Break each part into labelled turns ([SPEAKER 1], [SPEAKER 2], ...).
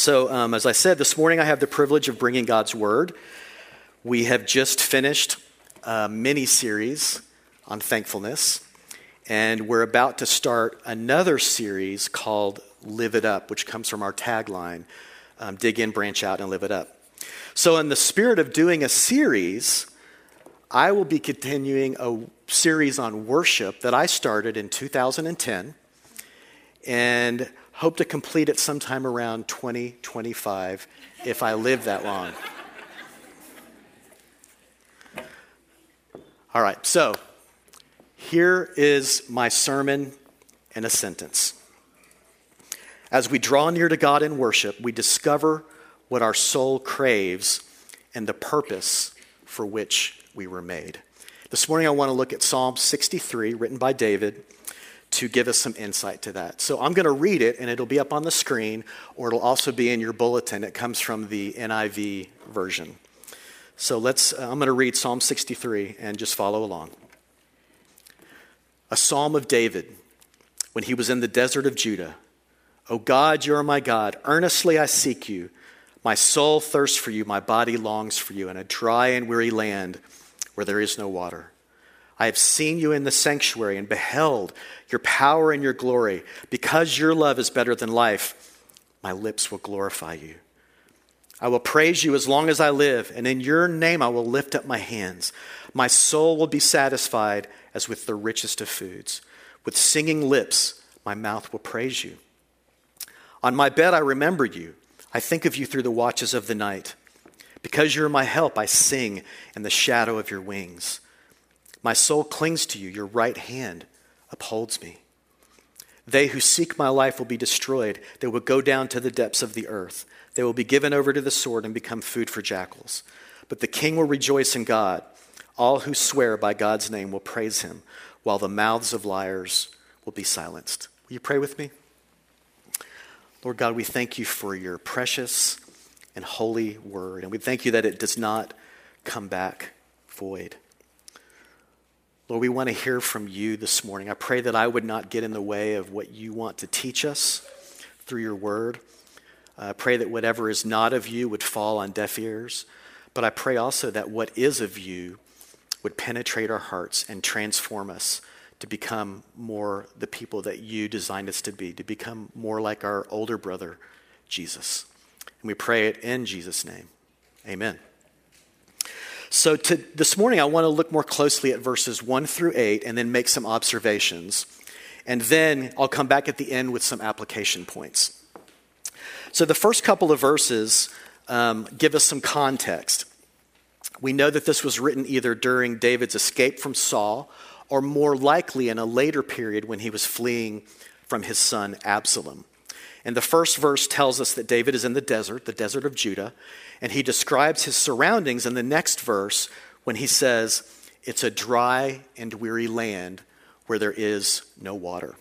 [SPEAKER 1] So, um, as I said, this morning I have the privilege of bringing God's Word. We have just finished a mini series on thankfulness, and we're about to start another series called Live It Up, which comes from our tagline um, Dig in, branch out, and live it up. So, in the spirit of doing a series, I will be continuing a series on worship that I started in 2010. And hope to complete it sometime around 2025 if I live that long. All right, so here is my sermon in a sentence. As we draw near to God in worship, we discover what our soul craves and the purpose for which we were made. This morning, I want to look at Psalm 63, written by David to give us some insight to that. So I'm going to read it, and it'll be up on the screen, or it'll also be in your bulletin. It comes from the NIV version. So let's, uh, I'm going to read Psalm 63 and just follow along. A psalm of David when he was in the desert of Judah. O God, you are my God. Earnestly I seek you. My soul thirsts for you. My body longs for you in a dry and weary land where there is no water. I have seen you in the sanctuary and beheld your power and your glory. Because your love is better than life, my lips will glorify you. I will praise you as long as I live, and in your name I will lift up my hands. My soul will be satisfied as with the richest of foods. With singing lips, my mouth will praise you. On my bed, I remember you. I think of you through the watches of the night. Because you are my help, I sing in the shadow of your wings. My soul clings to you, your right hand upholds me. They who seek my life will be destroyed. They will go down to the depths of the earth. They will be given over to the sword and become food for jackals. But the king will rejoice in God. All who swear by God's name will praise him, while the mouths of liars will be silenced. Will you pray with me? Lord God, we thank you for your precious and holy word, and we thank you that it does not come back void. Lord, we want to hear from you this morning. I pray that I would not get in the way of what you want to teach us through your word. I pray that whatever is not of you would fall on deaf ears. But I pray also that what is of you would penetrate our hearts and transform us to become more the people that you designed us to be, to become more like our older brother, Jesus. And we pray it in Jesus' name. Amen. So to, this morning, I want to look more closely at verses 1 through 8 and then make some observations. And then I'll come back at the end with some application points. So the first couple of verses um, give us some context. We know that this was written either during David's escape from Saul or more likely in a later period when he was fleeing from his son Absalom. And the first verse tells us that David is in the desert, the desert of Judah, and he describes his surroundings in the next verse when he says, It's a dry and weary land where there is no water.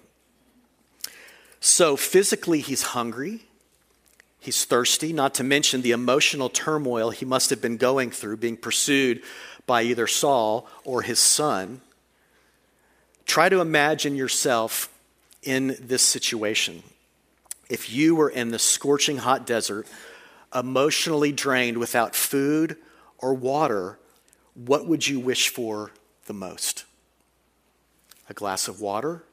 [SPEAKER 1] So physically, he's hungry. He's thirsty, not to mention the emotional turmoil he must have been going through, being pursued by either Saul or his son. Try to imagine yourself in this situation. If you were in the scorching hot desert emotionally drained without food or water, what would you wish for the most? A glass of water?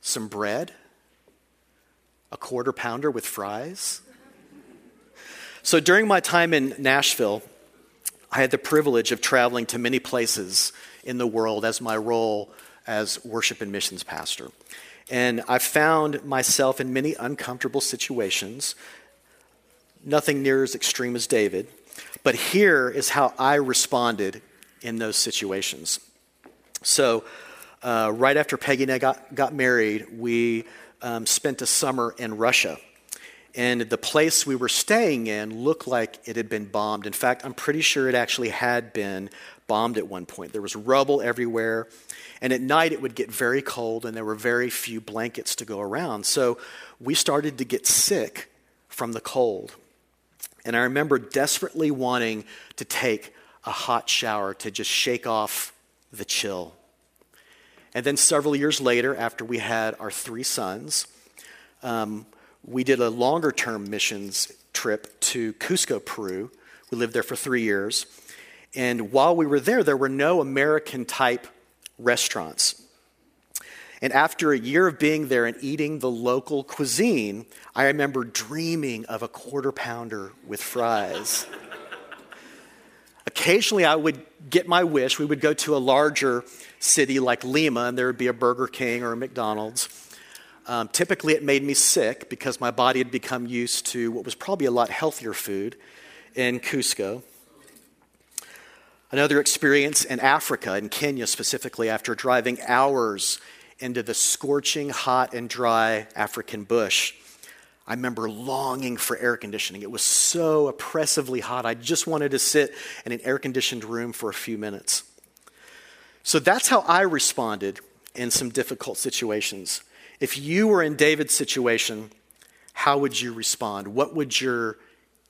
[SPEAKER 1] Some bread? A quarter pounder with fries? So during my time in Nashville, I had the privilege of traveling to many places in the world as my role as worship and missions pastor. And I found myself in many uncomfortable situations nothing near as extreme as David. But here is how I responded in those situations. So, uh, right after Peggy and I got, got married, we um, spent a summer in Russia. And the place we were staying in looked like it had been bombed. In fact, I'm pretty sure it actually had been bombed at one point. There was rubble everywhere. And at night, it would get very cold, and there were very few blankets to go around. So we started to get sick from the cold. And I remember desperately wanting to take a hot shower to just shake off the chill. And then several years later, after we had our three sons, um, we did a longer term missions trip to Cusco, Peru. We lived there for three years. And while we were there, there were no American type restaurants. And after a year of being there and eating the local cuisine, I remember dreaming of a quarter pounder with fries. Occasionally, I would get my wish. We would go to a larger city like Lima, and there would be a Burger King or a McDonald's. Um, typically, it made me sick because my body had become used to what was probably a lot healthier food in Cusco. Another experience in Africa, in Kenya specifically, after driving hours into the scorching, hot, and dry African bush. I remember longing for air conditioning. It was so oppressively hot. I just wanted to sit in an air conditioned room for a few minutes. So that's how I responded in some difficult situations. If you were in David's situation, how would you respond? What would your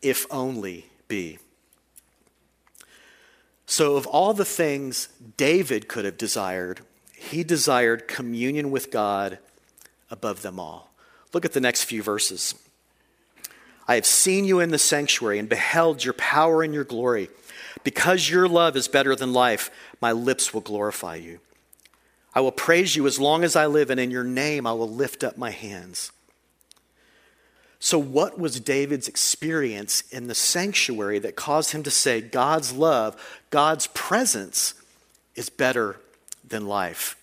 [SPEAKER 1] if only be? So, of all the things David could have desired, he desired communion with God above them all. Look at the next few verses. I have seen you in the sanctuary and beheld your power and your glory. Because your love is better than life, my lips will glorify you. I will praise you as long as I live, and in your name I will lift up my hands. So, what was David's experience in the sanctuary that caused him to say, God's love, God's presence is better than life?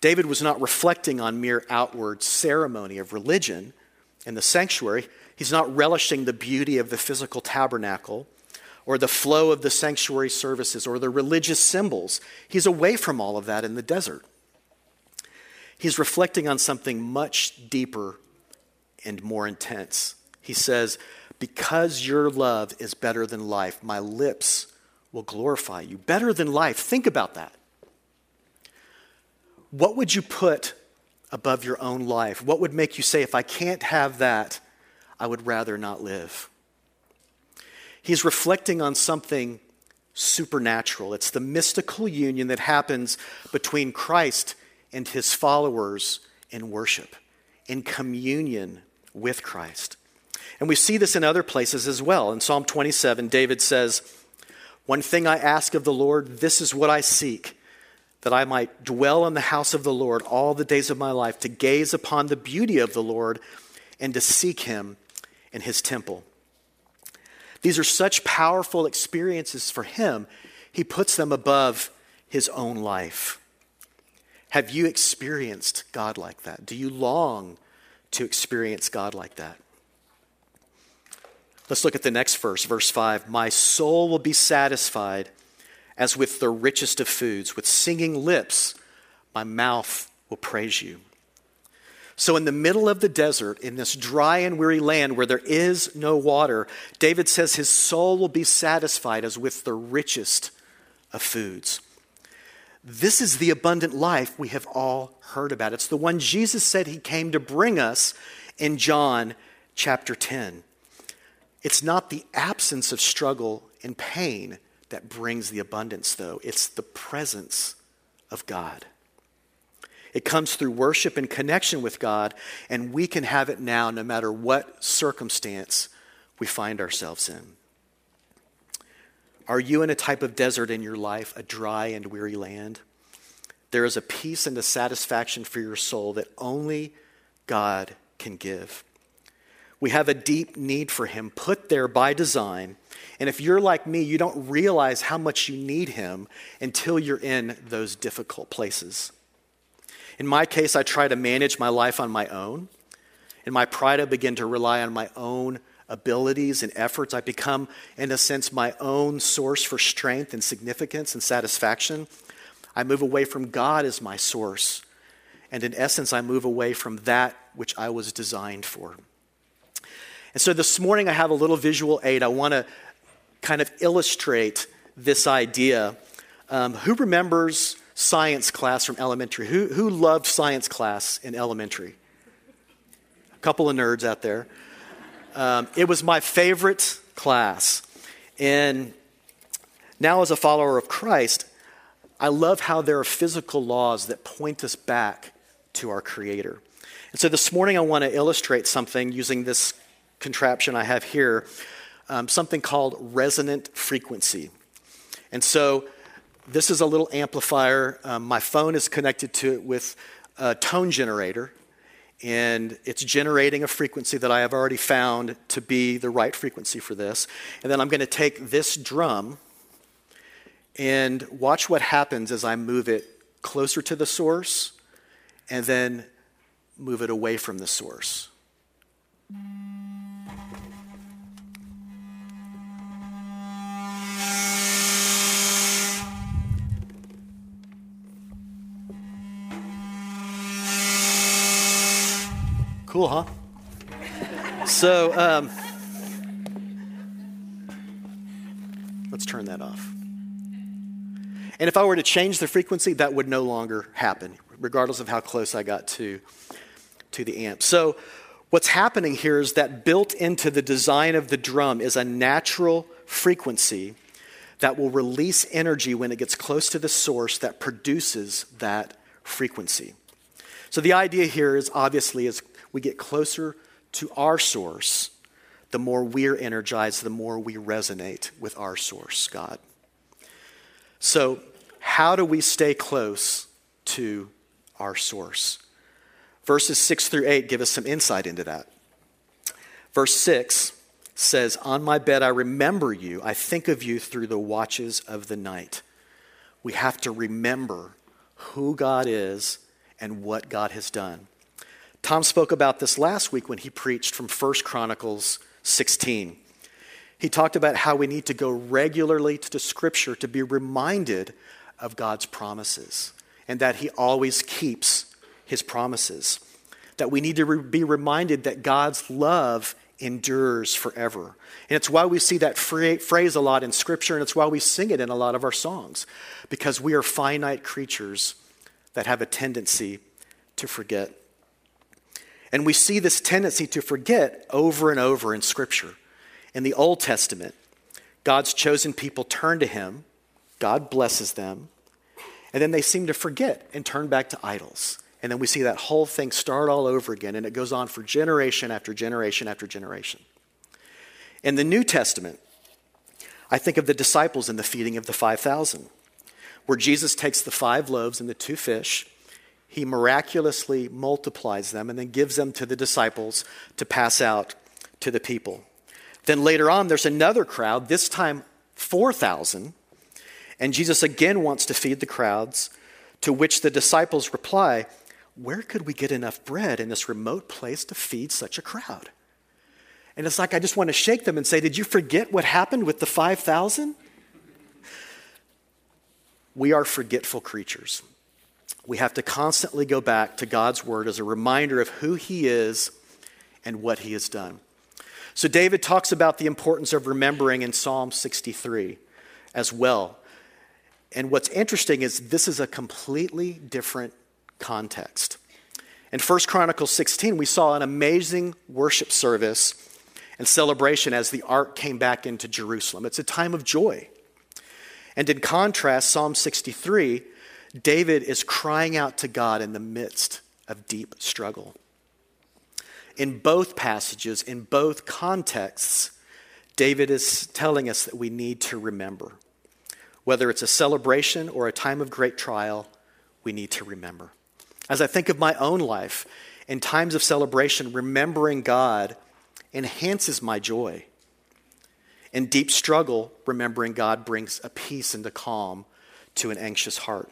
[SPEAKER 1] David was not reflecting on mere outward ceremony of religion in the sanctuary. He's not relishing the beauty of the physical tabernacle or the flow of the sanctuary services or the religious symbols. He's away from all of that in the desert. He's reflecting on something much deeper and more intense. He says, Because your love is better than life, my lips will glorify you. Better than life. Think about that. What would you put above your own life? What would make you say, if I can't have that, I would rather not live? He's reflecting on something supernatural. It's the mystical union that happens between Christ and his followers in worship, in communion with Christ. And we see this in other places as well. In Psalm 27, David says, One thing I ask of the Lord, this is what I seek that I might dwell in the house of the Lord all the days of my life, to gaze upon the beauty of the Lord and to seek him in his temple. These are such powerful experiences for him, he puts them above his own life. Have you experienced God like that? Do you long to experience God like that? Let's look at the next verse, verse 5. My soul will be satisfied as with the richest of foods. With singing lips, my mouth will praise you. So, in the middle of the desert, in this dry and weary land where there is no water, David says his soul will be satisfied as with the richest of foods. This is the abundant life we have all heard about. It's the one Jesus said he came to bring us in John chapter 10. It's not the absence of struggle and pain that brings the abundance, though. It's the presence of God. It comes through worship and connection with God, and we can have it now no matter what circumstance we find ourselves in. Are you in a type of desert in your life, a dry and weary land? There is a peace and a satisfaction for your soul that only God can give. We have a deep need for Him put there by design and if you're like me, you don't realize how much you need Him until you're in those difficult places. In my case, I try to manage my life on my own. In my pride, I begin to rely on my own abilities and efforts. I become, in a sense, my own source for strength and significance and satisfaction. I move away from God as my source. And in essence, I move away from that which I was designed for. And so this morning, I have a little visual aid. I want to kind of illustrate this idea. Um, who remembers science class from elementary? Who, who loved science class in elementary? A couple of nerds out there. Um, it was my favorite class. And now, as a follower of Christ, I love how there are physical laws that point us back to our Creator. And so this morning I want to illustrate something using this contraption I have here, um, something called resonant frequency. And so this is a little amplifier. Um, my phone is connected to it with a tone generator, and it's generating a frequency that I have already found to be the right frequency for this. And then I'm going to take this drum and watch what happens as I move it closer to the source and then move it away from the source. Cool, huh? So, um, let's turn that off. And if I were to change the frequency, that would no longer happen, regardless of how close I got to, to the amp. So, what's happening here is that built into the design of the drum is a natural frequency that will release energy when it gets close to the source that produces that frequency. So, the idea here is obviously is we get closer to our source, the more we're energized, the more we resonate with our source, God. So, how do we stay close to our source? Verses 6 through 8 give us some insight into that. Verse 6 says, On my bed I remember you, I think of you through the watches of the night. We have to remember who God is and what God has done. Tom spoke about this last week when he preached from 1 Chronicles 16. He talked about how we need to go regularly to scripture to be reminded of God's promises and that he always keeps his promises. That we need to re- be reminded that God's love endures forever. And it's why we see that phrase a lot in scripture and it's why we sing it in a lot of our songs because we are finite creatures that have a tendency to forget. And we see this tendency to forget over and over in Scripture. In the Old Testament, God's chosen people turn to Him, God blesses them, and then they seem to forget and turn back to idols. And then we see that whole thing start all over again, and it goes on for generation after generation after generation. In the New Testament, I think of the disciples in the feeding of the 5,000, where Jesus takes the five loaves and the two fish he miraculously multiplies them and then gives them to the disciples to pass out to the people. Then later on, there's another crowd, this time 4,000, and Jesus again wants to feed the crowds, to which the disciples reply, Where could we get enough bread in this remote place to feed such a crowd? And it's like I just want to shake them and say, Did you forget what happened with the 5,000? We are forgetful creatures we have to constantly go back to God's word as a reminder of who he is and what he has done. So, David talks about the importance of remembering in Psalm 63 as well. And what's interesting is this is a completely different context. In 1 Chronicles 16, we saw an amazing worship service and celebration as the ark came back into Jerusalem. It's a time of joy. And in contrast, Psalm 63 David is crying out to God in the midst of deep struggle. In both passages, in both contexts, David is telling us that we need to remember. Whether it's a celebration or a time of great trial, we need to remember. As I think of my own life, in times of celebration, remembering God enhances my joy. In deep struggle, remembering God brings a peace and a calm to an anxious heart.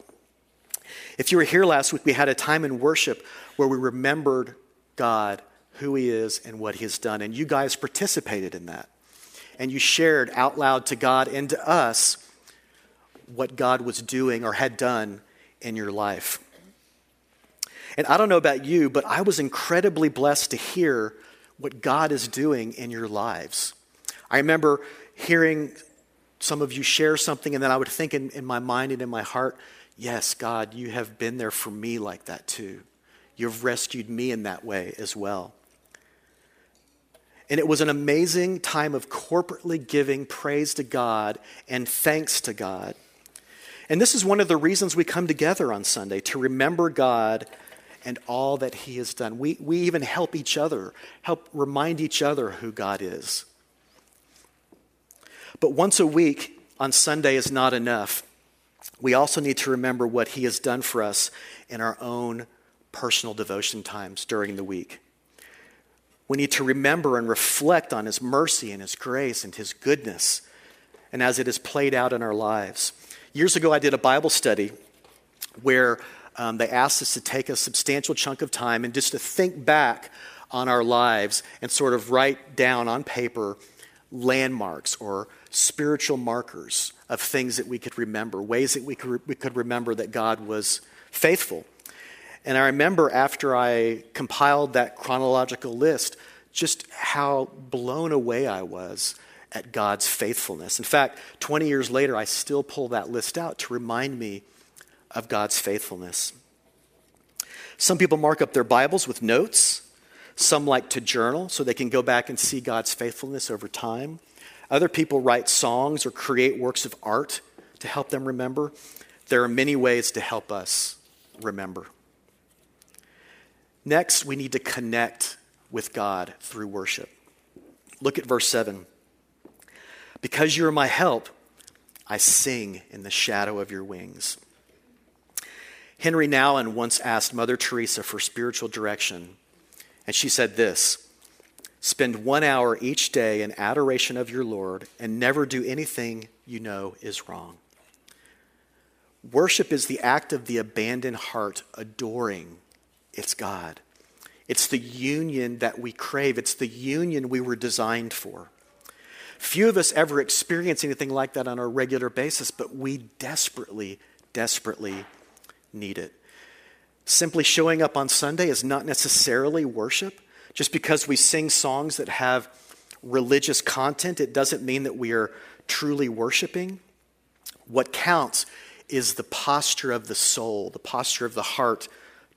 [SPEAKER 1] If you were here last week, we had a time in worship where we remembered God, who He is, and what He has done. And you guys participated in that. And you shared out loud to God and to us what God was doing or had done in your life. And I don't know about you, but I was incredibly blessed to hear what God is doing in your lives. I remember hearing some of you share something, and then I would think in, in my mind and in my heart, Yes, God, you have been there for me like that too. You've rescued me in that way as well. And it was an amazing time of corporately giving praise to God and thanks to God. And this is one of the reasons we come together on Sunday to remember God and all that He has done. We, we even help each other, help remind each other who God is. But once a week on Sunday is not enough. We also need to remember what He has done for us in our own personal devotion times during the week. We need to remember and reflect on His mercy and His grace and His goodness, and as it is played out in our lives. Years ago, I did a Bible study where um, they asked us to take a substantial chunk of time and just to think back on our lives and sort of write down on paper landmarks or spiritual markers of things that we could remember, ways that we could, we could remember that God was faithful. And I remember after I compiled that chronological list, just how blown away I was at God's faithfulness. In fact, 20 years later, I still pull that list out to remind me of God's faithfulness. Some people mark up their Bibles with notes. Some like to journal so they can go back and see God's faithfulness over time. Other people write songs or create works of art to help them remember. There are many ways to help us remember. Next, we need to connect with God through worship. Look at verse 7. Because you are my help, I sing in the shadow of your wings. Henri Nouwen once asked Mother Teresa for spiritual direction, and she said this Spend one hour each day in adoration of your Lord and never do anything you know is wrong. Worship is the act of the abandoned heart adoring its God. It's the union that we crave, it's the union we were designed for. Few of us ever experience anything like that on a regular basis, but we desperately, desperately need it. Simply showing up on Sunday is not necessarily worship. Just because we sing songs that have religious content, it doesn't mean that we are truly worshiping. What counts is the posture of the soul, the posture of the heart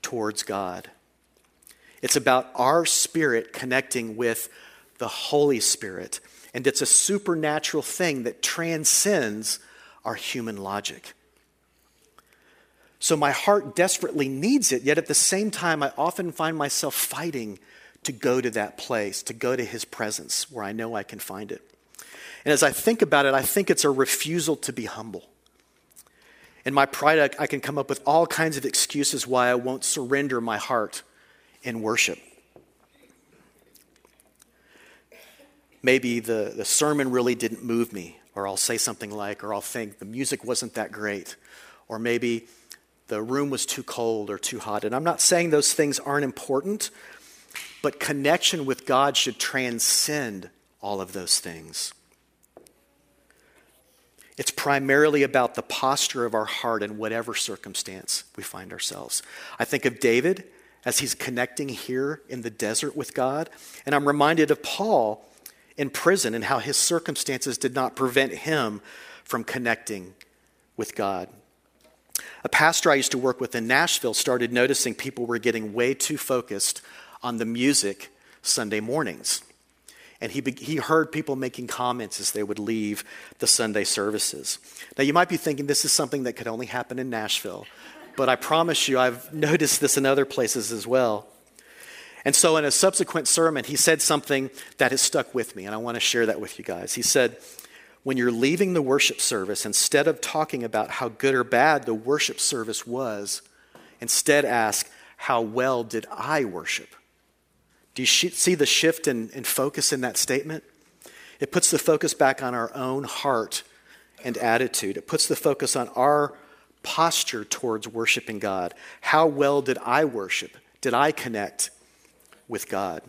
[SPEAKER 1] towards God. It's about our spirit connecting with the Holy Spirit. And it's a supernatural thing that transcends our human logic. So my heart desperately needs it, yet at the same time, I often find myself fighting to go to that place, to go to his presence where I know I can find it. And as I think about it, I think it's a refusal to be humble. In my pride, I can come up with all kinds of excuses why I won't surrender my heart in worship. Maybe the, the sermon really didn't move me, or I'll say something like, or I'll think the music wasn't that great, or maybe the room was too cold or too hot. And I'm not saying those things aren't important, but connection with God should transcend all of those things. It's primarily about the posture of our heart in whatever circumstance we find ourselves. I think of David as he's connecting here in the desert with God, and I'm reminded of Paul in prison and how his circumstances did not prevent him from connecting with God. A pastor I used to work with in Nashville started noticing people were getting way too focused on the music Sunday mornings. And he, he heard people making comments as they would leave the Sunday services. Now, you might be thinking this is something that could only happen in Nashville, but I promise you, I've noticed this in other places as well. And so, in a subsequent sermon, he said something that has stuck with me, and I want to share that with you guys. He said, when you're leaving the worship service, instead of talking about how good or bad the worship service was, instead ask, How well did I worship? Do you see the shift in, in focus in that statement? It puts the focus back on our own heart and attitude. It puts the focus on our posture towards worshiping God. How well did I worship? Did I connect with God?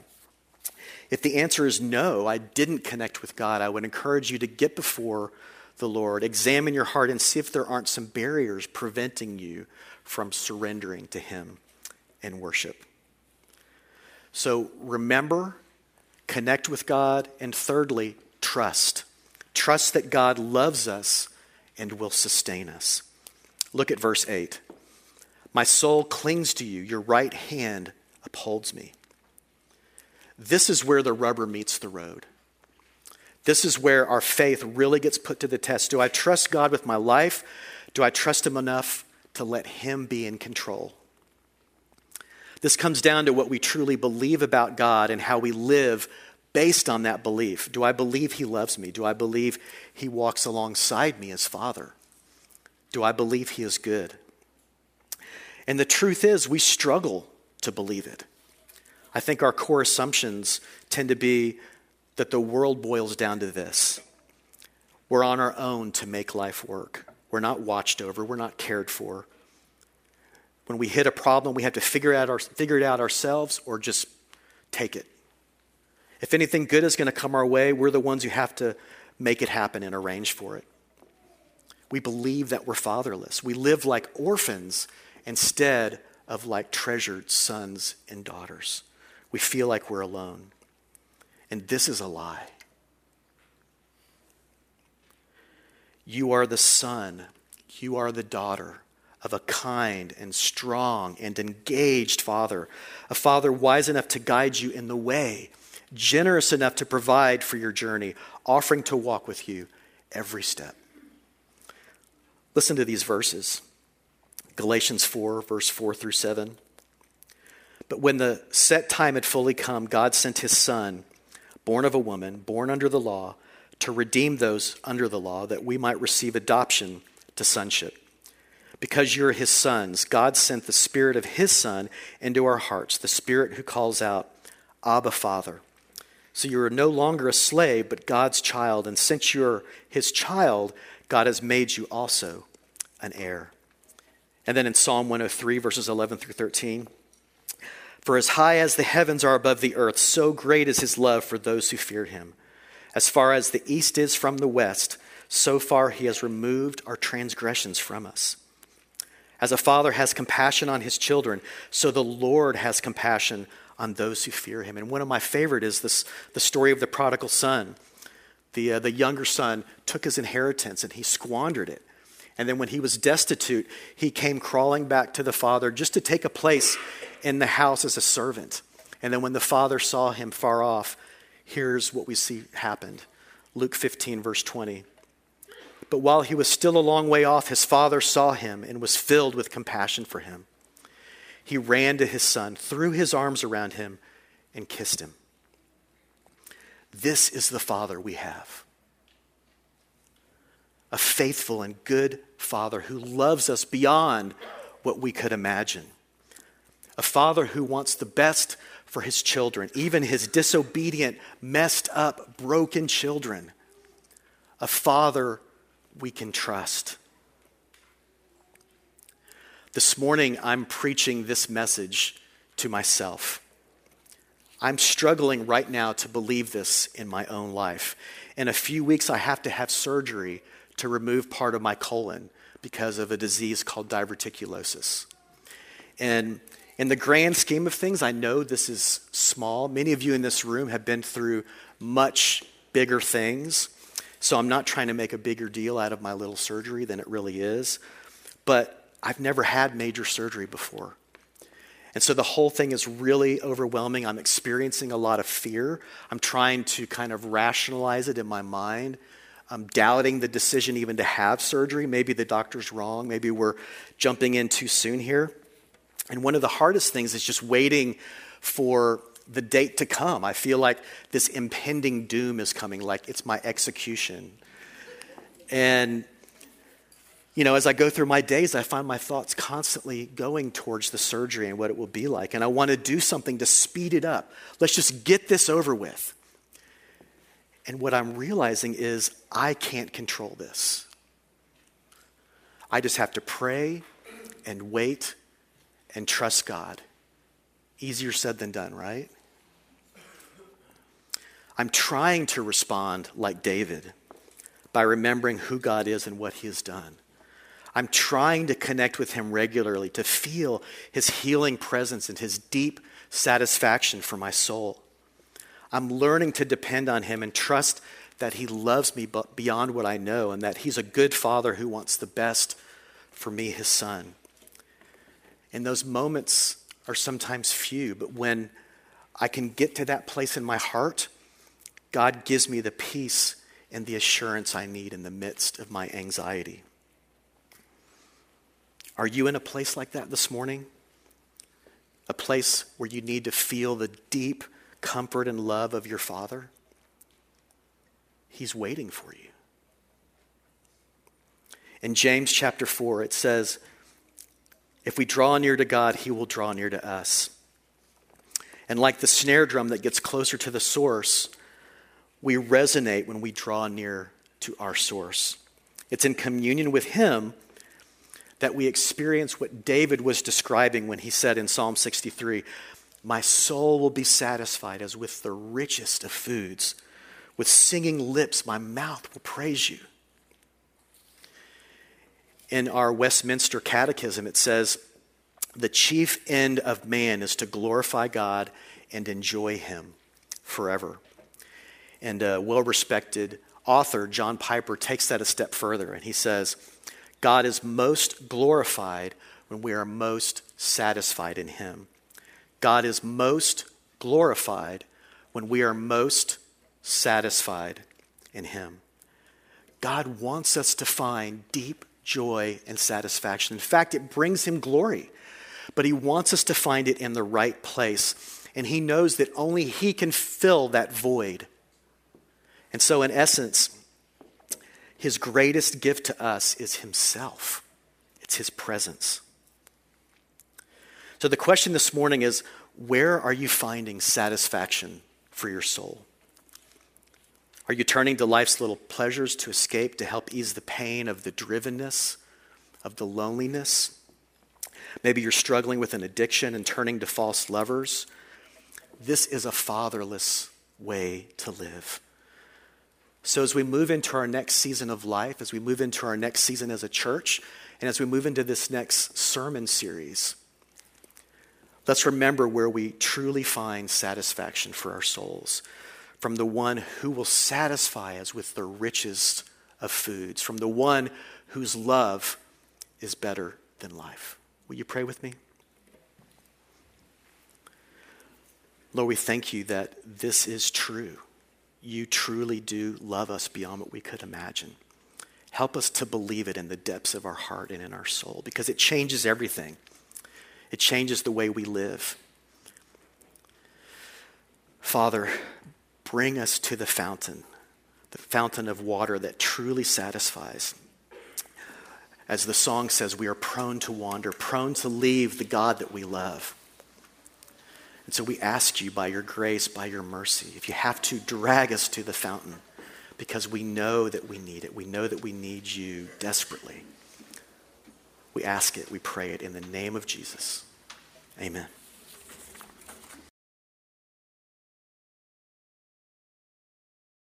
[SPEAKER 1] If the answer is no, I didn't connect with God, I would encourage you to get before the Lord, examine your heart, and see if there aren't some barriers preventing you from surrendering to Him in worship. So remember, connect with God, and thirdly, trust. Trust that God loves us and will sustain us. Look at verse 8. My soul clings to you, your right hand upholds me. This is where the rubber meets the road. This is where our faith really gets put to the test. Do I trust God with my life? Do I trust Him enough to let Him be in control? This comes down to what we truly believe about God and how we live based on that belief. Do I believe He loves me? Do I believe He walks alongside me as Father? Do I believe He is good? And the truth is, we struggle to believe it. I think our core assumptions tend to be that the world boils down to this we're on our own to make life work. We're not watched over, we're not cared for. When we hit a problem, we have to figure, out our, figure it out ourselves or just take it. If anything good is going to come our way, we're the ones who have to make it happen and arrange for it. We believe that we're fatherless. We live like orphans instead of like treasured sons and daughters. We feel like we're alone. And this is a lie. You are the son, you are the daughter of a kind and strong and engaged father, a father wise enough to guide you in the way, generous enough to provide for your journey, offering to walk with you every step. Listen to these verses Galatians 4, verse 4 through 7. But when the set time had fully come, God sent his son, born of a woman, born under the law, to redeem those under the law, that we might receive adoption to sonship. Because you're his sons, God sent the Spirit of his Son into our hearts, the Spirit who calls out, Abba, Father. So you are no longer a slave, but God's child. And since you're his child, God has made you also an heir. And then in Psalm 103, verses 11 through 13, for as high as the heavens are above the earth, so great is his love for those who fear him. As far as the east is from the west, so far he has removed our transgressions from us. As a father has compassion on his children, so the Lord has compassion on those who fear him. And one of my favorite is this, the story of the prodigal son. The, uh, the younger son took his inheritance and he squandered it. And then when he was destitute, he came crawling back to the father just to take a place in the house as a servant. And then when the father saw him far off, here's what we see happened Luke 15, verse 20. But while he was still a long way off, his father saw him and was filled with compassion for him. He ran to his son, threw his arms around him, and kissed him. This is the father we have a faithful and good father who loves us beyond what we could imagine. A father who wants the best for his children, even his disobedient, messed up, broken children. A father we can trust. This morning, I'm preaching this message to myself. I'm struggling right now to believe this in my own life. In a few weeks, I have to have surgery to remove part of my colon because of a disease called diverticulosis. And in the grand scheme of things, I know this is small. Many of you in this room have been through much bigger things. So I'm not trying to make a bigger deal out of my little surgery than it really is. But I've never had major surgery before. And so the whole thing is really overwhelming. I'm experiencing a lot of fear. I'm trying to kind of rationalize it in my mind. I'm doubting the decision even to have surgery. Maybe the doctor's wrong. Maybe we're jumping in too soon here. And one of the hardest things is just waiting for the date to come. I feel like this impending doom is coming, like it's my execution. And, you know, as I go through my days, I find my thoughts constantly going towards the surgery and what it will be like. And I want to do something to speed it up. Let's just get this over with. And what I'm realizing is I can't control this. I just have to pray and wait and trust God. Easier said than done, right? I'm trying to respond like David by remembering who God is and what he has done. I'm trying to connect with him regularly, to feel his healing presence and his deep satisfaction for my soul. I'm learning to depend on him and trust that he loves me beyond what I know and that he's a good father who wants the best for me, his son. In those moments are sometimes few, but when I can get to that place in my heart, God gives me the peace and the assurance I need in the midst of my anxiety. Are you in a place like that this morning? a place where you need to feel the deep comfort and love of your Father, He's waiting for you. In James chapter 4, it says, If we draw near to God, He will draw near to us. And like the snare drum that gets closer to the source, we resonate when we draw near to our source. It's in communion with Him that we experience what David was describing when he said in Psalm 63 My soul will be satisfied as with the richest of foods. With singing lips, my mouth will praise you. In our Westminster Catechism, it says, The chief end of man is to glorify God and enjoy Him forever. And uh, a well respected author, John Piper, takes that a step further and he says, God is most glorified when we are most satisfied in Him. God is most glorified when we are most satisfied in Him. God wants us to find deep joy and satisfaction. In fact, it brings Him glory, but He wants us to find it in the right place. And He knows that only He can fill that void. And so, in essence, His greatest gift to us is Himself, it's His presence. So, the question this morning is where are you finding satisfaction for your soul? Are you turning to life's little pleasures to escape, to help ease the pain of the drivenness, of the loneliness? Maybe you're struggling with an addiction and turning to false lovers. This is a fatherless way to live. So, as we move into our next season of life, as we move into our next season as a church, and as we move into this next sermon series, let's remember where we truly find satisfaction for our souls from the one who will satisfy us with the richest of foods, from the one whose love is better than life. Will you pray with me? Lord, we thank you that this is true. You truly do love us beyond what we could imagine. Help us to believe it in the depths of our heart and in our soul because it changes everything. It changes the way we live. Father, bring us to the fountain, the fountain of water that truly satisfies. As the song says, we are prone to wander, prone to leave the God that we love. And so we ask you by your grace, by your mercy, if you have to drag us to the fountain, because we know that we need it. We know that we need you desperately. We ask it, we pray it in the name of Jesus. Amen.